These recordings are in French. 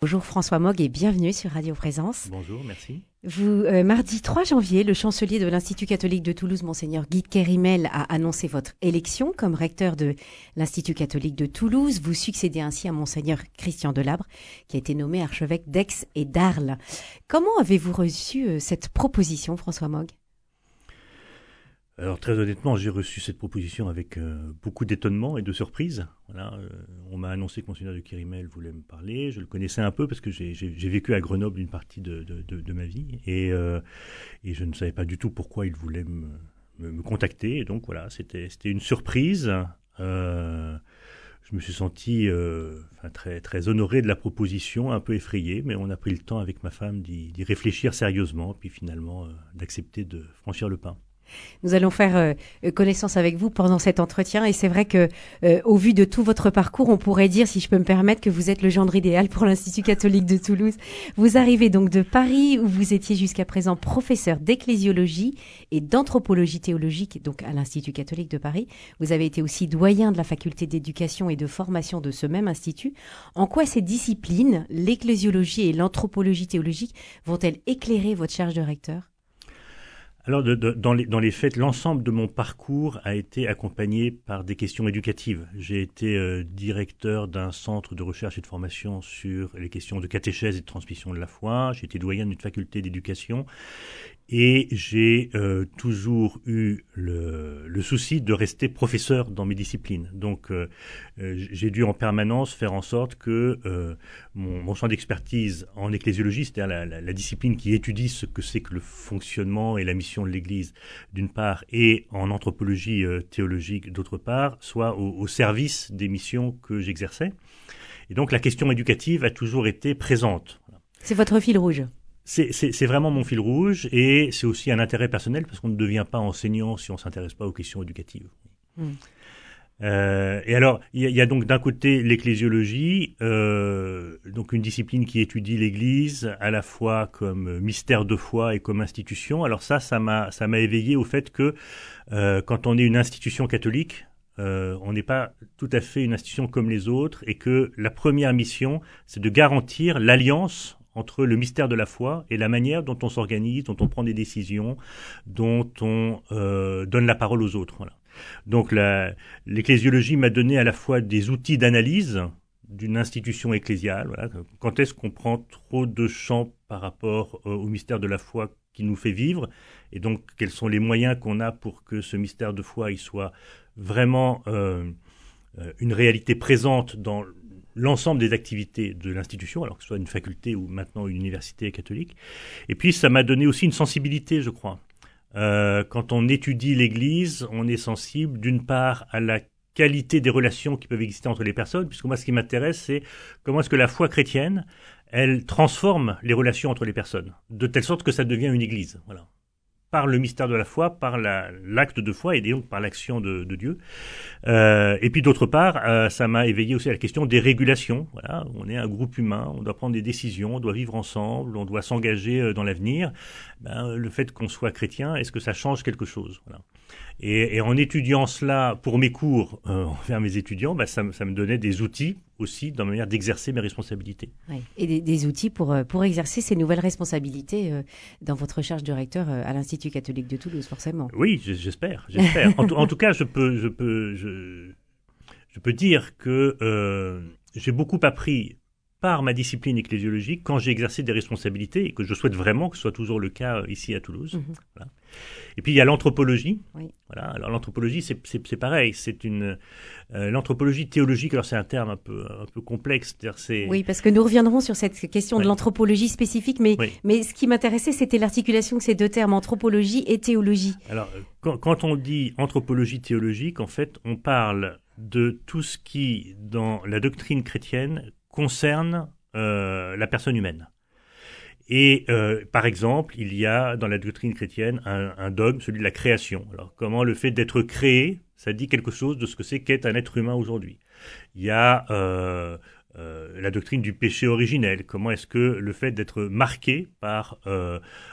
Bonjour François Mogg et bienvenue sur Radio Présence. Bonjour, merci. Vous, euh, mardi 3 janvier, le chancelier de l'Institut catholique de Toulouse, Monseigneur Guy Kerimel, a annoncé votre élection comme recteur de l'Institut catholique de Toulouse. Vous succédez ainsi à Monseigneur Christian Delabre, qui a été nommé archevêque d'Aix et d'Arles. Comment avez-vous reçu euh, cette proposition, François Mogg? Alors très honnêtement, j'ai reçu cette proposition avec euh, beaucoup d'étonnement et de surprise. Euh, on m'a annoncé que Monseigneur de Kérimel voulait me parler. Je le connaissais un peu parce que j'ai vécu à Grenoble une partie de, ma vie et, euh, et, je ne savais pas du tout pourquoi il voulait me, contacter. Et donc voilà, c'était une surprise. je me suis senti très, très honoré de la proposition, un peu effrayé, mais on a pris le temps avec ma femme d'y réfléchir sérieusement, puis finalement d'accepter de franchir le pas. Nous allons faire euh, connaissance avec vous pendant cet entretien et c'est vrai que euh, au vu de tout votre parcours, on pourrait dire, si je peux me permettre, que vous êtes le gendre idéal pour l'Institut catholique de Toulouse. Vous arrivez donc de Paris où vous étiez jusqu'à présent professeur d'ecclésiologie et d'anthropologie théologique, donc à l'Institut catholique de Paris. Vous avez été aussi doyen de la faculté d'éducation et de formation de ce même institut. En quoi ces disciplines, l'ecclésiologie et l'anthropologie théologique, vont-elles éclairer votre charge de recteur? Alors, dans, les, faits, l'ensemble de mon parcours a été accompagné par des questions éducatives. J'ai été euh, directeur d'un centre de recherche et de formation sur les questions de catéchèse et de transmission de la foi. J'ai été doyen d'une faculté d'éducation et j'ai euh, toujours eu le, le, souci de rester professeur dans mes disciplines. Donc euh, euh, j'ai dû en permanence faire en sorte que mon, mon, champ d'expertise en ecclésiologie, c'est-à-dire la, la, la, discipline qui étudie ce que c'est que le fonctionnement et la mission de l'Église d'une part, et en anthropologie théologique d'autre part, soit au, au service des missions que j'exerçais. Et donc la question éducative a toujours été présente. C'est votre fil rouge c'est vraiment mon fil rouge et c'est aussi un intérêt personnel parce qu'on ne devient pas enseignant si on s'intéresse pas aux questions éducatives. Hmm. Euh, et alors, il y, a donc d'un côté l'ecclésiologie, euh, donc une discipline qui étudie l'Église à la fois comme mystère de foi et comme institution. Alors ça, ça m'a ça m'a éveillé au fait que euh, quand on est une institution catholique, on n'est pas tout à fait une institution comme les autres et que la première mission, c'est de garantir l'alliance entre le mystère de la foi et la manière dont on s'organise, dont on prend des décisions, dont on euh, donne la parole aux autres. Voilà. Donc l'ecclésiologie m'a donné à la fois des outils d'analyse d'une institution ecclésiale. Quand est-ce qu'on prend trop de champs par rapport euh, au mystère de la foi qui nous fait vivre Et donc, quels sont les moyens qu'on a pour que ce mystère de foi soit vraiment euh, une réalité présente dans l'ensemble des activités de l'institution, alors que ce soit une faculté ou maintenant une université catholique. Et puis ça m'a donné aussi une sensibilité, je crois. Euh, quand on étudie l'Église, on est sensible d'une part à la qualité des relations qui peuvent exister entre les personnes, puisque moi ce qui m'intéresse, c'est comment est-ce que la foi chrétienne, elle transforme les relations entre les personnes, de telle sorte que ça devient une Église. Voilà par le mystère de la foi, par l'acte de foi et donc par l'action de, de, Dieu. Euh, et puis d'autre part, euh, ça m'a éveillé aussi à la question des régulations. On est un groupe humain, on doit prendre des décisions, on doit vivre ensemble, on doit s'engager euh, dans l'avenir. Ben, le fait qu'on soit chrétien, est-ce que ça change quelque chose? Et, et, en étudiant cela pour mes cours euh, envers mes étudiants, bah, ça, ça, me donnait des outils aussi dans ma manière d'exercer mes responsabilités. Et des, des, outils pour, euh, pour exercer ces nouvelles responsabilités euh, dans votre charge de recteur euh, à l'Institut catholique de Toulouse, forcément. Oui, j'espère. j'espère. en, en, tout cas, je peux, je peux, je, je peux dire que euh, j'ai beaucoup appris par ma discipline ecclésiologique quand j'ai exercé des responsabilités et que je souhaite vraiment que ce soit toujours le cas ici à Toulouse. Mhm. Voilà. Et puis il y a l'anthropologie. Oui. Voilà. Alors l'anthropologie, c'est pareil. C'est une euh, l'anthropologie théologique. Alors c'est un terme un peu un peu complexe. Oui, parce que nous reviendrons sur cette question de l'anthropologie spécifique, mais mais ce qui m'intéressait, c'était l'articulation de ces deux termes, anthropologie et théologie. Alors quand, quand on dit anthropologie théologique, en fait, on parle de tout ce qui, dans la doctrine chrétienne, concerne euh, la personne humaine. Et euh, par exemple, il y a dans la doctrine chrétienne un, dogme, celui de la création. Alors comment le fait d'être créé, ça dit quelque chose de ce que c'est qu'être un être humain aujourd'hui? Il y a euh, la doctrine du péché originel. Comment est-ce que le fait d'être marqué par,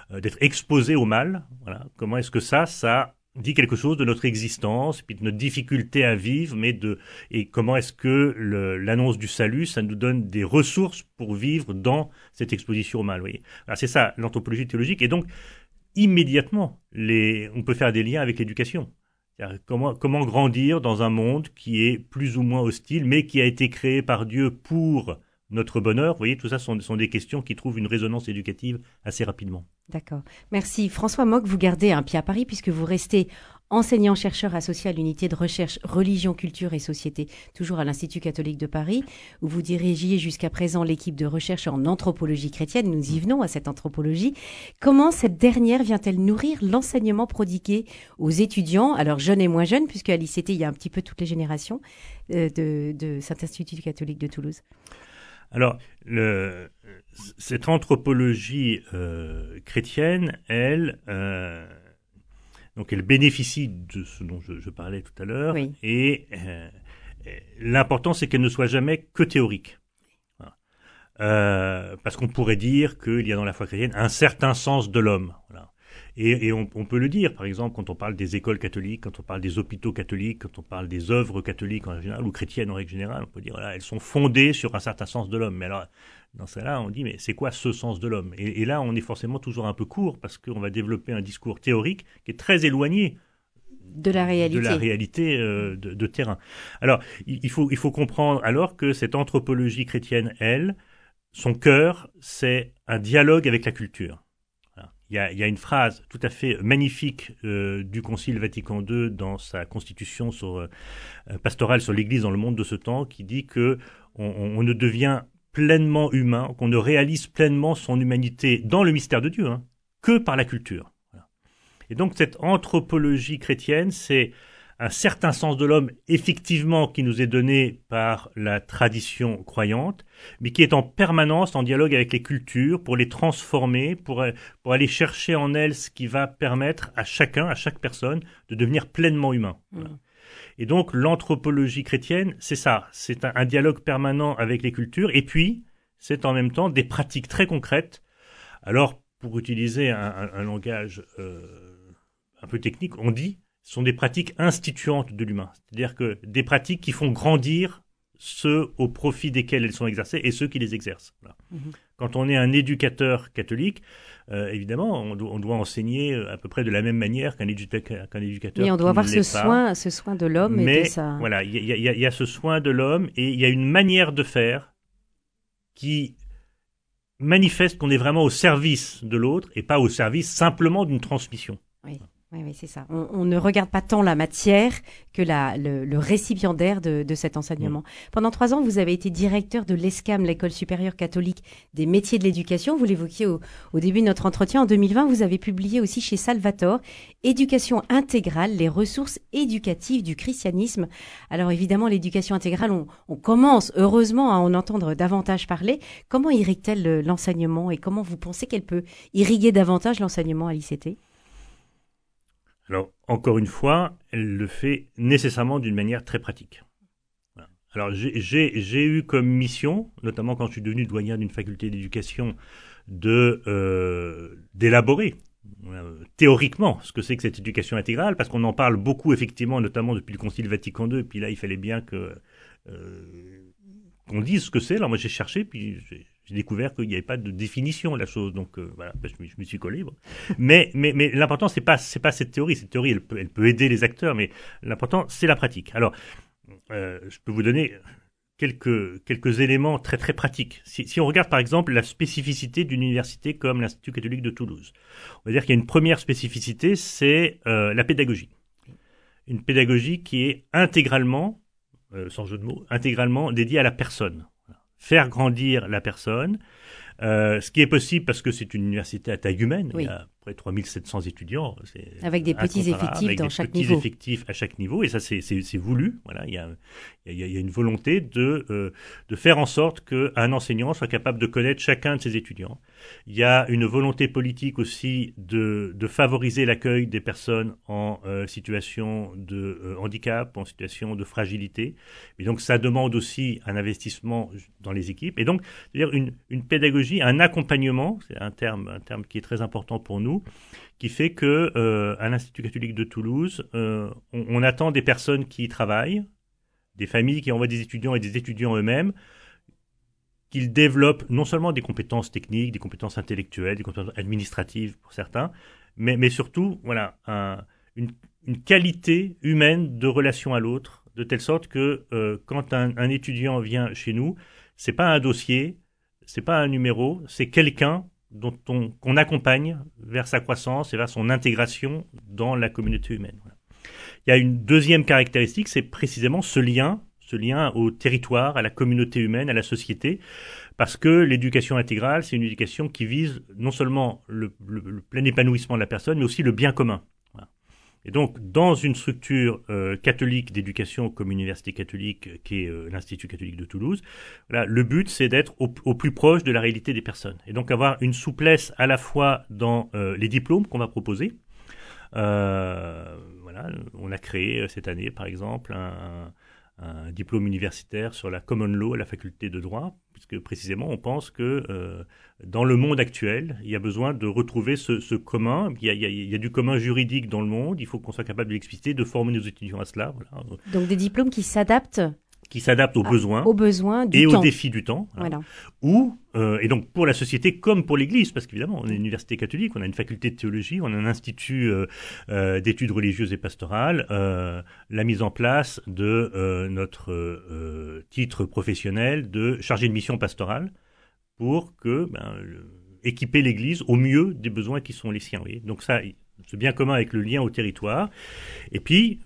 d'être exposé au mal, voilà, comment est-ce que ça, ça dit quelque chose de notre existence, puis de notre difficulté à vivre, mais de et comment est-ce que l'annonce du salut, ça nous donne des ressources pour vivre dans cette exposition au mal. Voyez. c'est ça l'anthropologie théologique, et donc immédiatement, les, on peut faire des liens avec l'éducation. Comment, comment grandir dans un monde qui est plus ou moins hostile, mais qui a été créé par Dieu pour notre bonheur. Vous voyez, tout ça sont, sont des questions qui trouvent une résonance éducative assez rapidement. D'accord. Merci. François Mock, vous gardez un pied à Paris puisque vous restez enseignant-chercheur associé à l'unité de recherche religion, culture et société, toujours à l'Institut catholique de Paris, où vous dirigiez jusqu'à présent l'équipe de recherche en anthropologie chrétienne. Nous y venons à cette anthropologie. Comment cette dernière vient-elle nourrir l'enseignement prodigué aux étudiants, alors jeunes et moins jeunes, puisque à l'ICT, il y a un petit peu toutes les générations euh, de, de cet Institut catholique de Toulouse? Alors, le, cette anthropologie euh, chrétienne, elle, euh, donc elle bénéficie de ce dont je, parlais tout à l'heure, et euh, l'important c'est qu'elle ne soit jamais que théorique. parce qu'on pourrait dire qu'il y a dans la foi chrétienne un certain sens de l'homme. Voilà. Et, on, peut le dire, par exemple, quand on parle des écoles catholiques, quand on parle des hôpitaux catholiques, quand on parle des œuvres catholiques en général, ou chrétiennes en règle générale, on peut dire, voilà, elles sont fondées sur un certain sens de l'homme. Mais alors, dans cela, on dit, mais c'est quoi ce sens de l'homme? Et, là, on est forcément toujours un peu court, parce qu'on va développer un discours théorique qui est très éloigné de la réalité, de, la réalité euh, de, terrain. Alors, il, faut, il faut comprendre alors que cette anthropologie chrétienne, elle, son cœur, c'est un dialogue avec la culture. Il y, a, une phrase tout à fait magnifique euh, du Concile Vatican II dans sa constitution sur, euh, pastorale sur l'Église dans le monde de ce temps qui dit que on, ne devient pleinement humain, qu'on ne réalise pleinement son humanité dans le mystère de Dieu, hein, que par la culture. Et donc cette anthropologie chrétienne, c'est un certain sens de l'homme, effectivement, qui nous est donné par la tradition croyante, mais qui est en permanence en dialogue avec les cultures pour les transformer, pour, pour aller chercher en elles ce qui va permettre à chacun, à chaque personne, de devenir pleinement humain. Mmh. Et donc l'anthropologie chrétienne, c'est ça, c'est un, dialogue permanent avec les cultures, et puis c'est en même temps des pratiques très concrètes. Alors, pour utiliser un, langage euh, un peu technique, on dit sont des pratiques instituantes de l'humain. C'est-à-dire que des pratiques qui font grandir ceux au profit desquels elles sont exercées et ceux qui les exercent. Mhm. Quand on est un éducateur catholique, euh, évidemment, on, doit enseigner euh, à peu près de la même manière qu'un éducateur. Mais on doit avoir ce soin, ce soin de l'homme et de sa... voilà, il y, y, a ce soin de l'homme et il y a une manière de faire qui manifeste qu'on est vraiment au service de l'autre et pas au service simplement d'une transmission. Oui. Oui, c'est ça. On, ne regarde pas tant la matière que la, le, récipiendaire de, cet enseignement. Pendant trois ans, vous avez été directeur de l'ESCAM, l'École supérieure catholique des métiers de l'éducation. Vous l'évoquiez au, début de notre entretien. En 2020, vous avez publié aussi chez Salvator Éducation intégrale, les ressources éducatives du christianisme. Alors évidemment, l'éducation intégrale, on, on, commence heureusement à en entendre davantage parler. Comment irrigue-t-elle l'enseignement et comment vous pensez qu'elle peut irriguer davantage l'enseignement à l'ICT alors, encore une fois, elle le fait nécessairement d'une manière très pratique. Alors, j'ai eu comme mission, notamment quand je suis devenu doyen d'une faculté d'éducation, de euh, d'élaborer euh, théoriquement ce que c'est que cette éducation intégrale, parce qu'on en parle beaucoup effectivement, notamment depuis le Concile Vatican II, et puis là, il fallait bien que euh, qu'on dise ce que c'est. Alors moi, j'ai cherché, puis j'ai découvert qu'il n'y avait pas de définition de la chose, donc euh, voilà, ben, je, me, suis collé. Mais, mais, mais l'important c'est pas pas cette théorie. Cette théorie, elle peut, elle peut aider les acteurs, mais l'important c'est la pratique. Alors, euh, je peux vous donner quelques quelques éléments très très pratiques. Si, si on regarde par exemple la spécificité d'une université comme l'Institut catholique de Toulouse, on va dire qu'il y a une première spécificité, c'est euh, la pédagogie. Une pédagogie qui est intégralement, sans jeu de mots, intégralement dédiée à la personne faire grandir la personne, euh, ce qui est possible parce que c'est une université à taille humaine. Il y a près de 3700 étudiants. Avec des petits effectifs dans chaque niveau. petits effectifs à chaque niveau. Et ça, c'est voulu. Voilà, il y a, il y a, une volonté de, euh, de faire en sorte qu'un enseignant soit capable de connaître chacun de ses étudiants. Il y a une volonté politique aussi de, de favoriser l'accueil des personnes en euh, situation de euh, handicap, en situation de fragilité. Et donc, ça demande aussi un investissement dans les équipes. Et donc, c'est-à-dire une, une pédagogie, un accompagnement, c'est un terme, un terme qui est très important pour nous, qui fait que euh, à l'Institut catholique de Toulouse, euh, on, attend des personnes qui y travaillent, des familles qui envoient des étudiants et des étudiants eux-mêmes, qu'ils développent non seulement des compétences techniques, des compétences intellectuelles, des compétences administratives pour certains, mais, surtout, voilà, un, une, une, qualité humaine de relation à l'autre, de telle sorte que euh, quand un, un, étudiant vient chez nous, c'est pas un dossier, c'est pas un numéro, c'est quelqu'un qu'on accompagne vers sa croissance et vers son intégration dans la communauté humaine. Il y a une deuxième caractéristique, c'est précisément ce lien, ce lien au territoire, à la communauté humaine, à la société, parce que l'éducation intégrale, c'est une éducation qui vise non seulement le, le, le, plein épanouissement de la personne, mais aussi le bien commun. Et donc, dans une structure euh, catholique d'éducation comme université catholique, euh, qui est euh, l'Institut catholique de Toulouse, voilà, le but, c'est d'être au, plus proche de la réalité des personnes. Et donc, avoir une souplesse à la fois dans euh, les diplômes qu'on va proposer. Voilà, on a créé cette année, par exemple, un diplôme universitaire sur la common law à la faculté de droit, puisque précisément on pense que euh, dans le monde actuel, il y a besoin de retrouver ce, commun. Il y, a, du commun juridique dans le monde, il faut qu'on soit capable de l'expliciter, de former nos étudiants à cela. Voilà. Donc des diplômes qui s'adaptent qui s'adapte aux ah, besoins, aux besoins du et temps. aux défis du temps. Voilà. Ou euh, et donc pour la société comme pour l'Église, parce qu'évidemment on est une université catholique, on a une faculté de théologie, on a un institut euh, euh, d'études religieuses et pastorales, la mise en place de notre titre professionnel de chargé de mission pastorale pour que ben, équiper l'Église au mieux des besoins qui sont les siens. Donc ça, c'est bien commun avec le lien au territoire. Et puis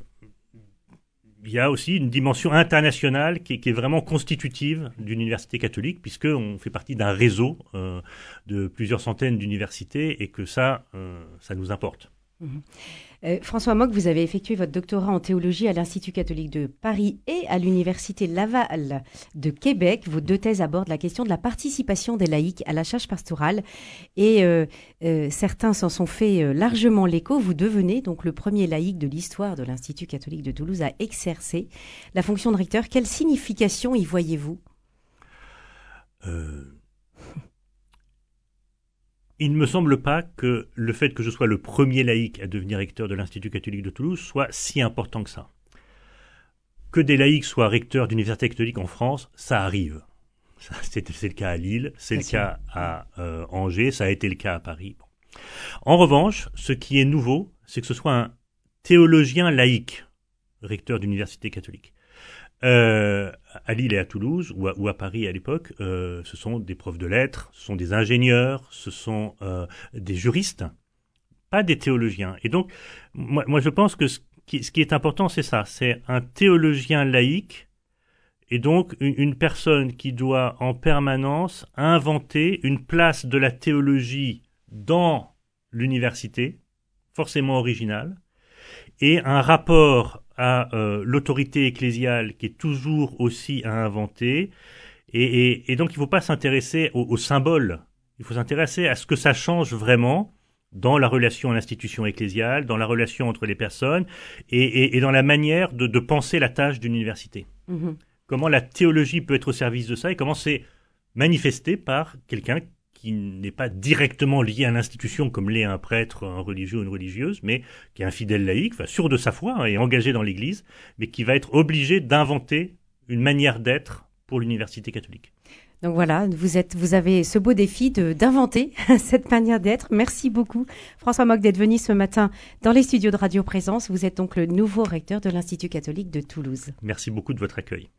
il y a aussi une dimension internationale qui est, vraiment constitutive d'une université catholique, puisqu'on fait partie d'un réseau euh, de plusieurs centaines d'universités et que ça, euh, ça nous importe. Mmh. Euh, François Mock, vous avez effectué votre doctorat en théologie à l'Institut catholique de Paris et à l'Université Laval de Québec. Vos deux thèses abordent la question de la participation des laïcs à la charge pastorale et euh, euh, certains s'en sont fait largement l'écho. Vous devenez donc le premier laïc de l'histoire de l'Institut catholique de Toulouse à exercer la fonction de recteur. Quelle signification y voyez-vous? Il ne me semble pas que le fait que je sois le premier laïc à devenir recteur de l'Institut catholique de Toulouse soit si important que ça. Que des laïcs soient recteurs d'université catholique en France, ça arrive. C'est le cas à Lille, c'est le cas à euh, Angers, ça a été le cas à Paris. Bon. En revanche, ce qui est nouveau, c'est que ce soit un théologien laïque, recteur d'université catholique. Euh, à Lille et à Toulouse, ou à, Paris à l'époque, euh, ce sont des profs de lettres, ce sont des ingénieurs, ce sont euh, des juristes, pas des théologiens. Et donc, moi, moi je pense que ce qui, ce qui est important, c'est ça, c'est un théologien laïque, et donc une, une, personne qui doit en permanence inventer une place de la théologie dans l'université, forcément originale, et un rapport à euh, l'autorité ecclésiale qui est toujours aussi à inventer. Et, et, et donc, il ne faut pas s'intéresser au, au, symbole. Il faut s'intéresser à ce que ça change vraiment dans la relation à l'institution ecclésiale, dans la relation entre les personnes et, et dans la manière de, de, penser la tâche d'une université. Mmh. Comment la théologie peut être au service de ça et comment c'est manifesté par quelqu'un qui n'est pas directement lié à l'institution comme l'est un prêtre, un religieux ou une religieuse, mais qui est un fidèle laïque, enfin, sûr de sa foi hein, et engagé dans l'Église, mais qui va être obligé d'inventer une manière d'être pour l'université catholique. Donc voilà, vous êtes, vous avez ce beau défi de d'inventer cette manière d'être. Merci beaucoup, François Mock, d'être venu ce matin dans les studios de Radio Présence. Vous êtes donc le nouveau recteur de l'Institut catholique de Toulouse. Merci beaucoup de votre accueil.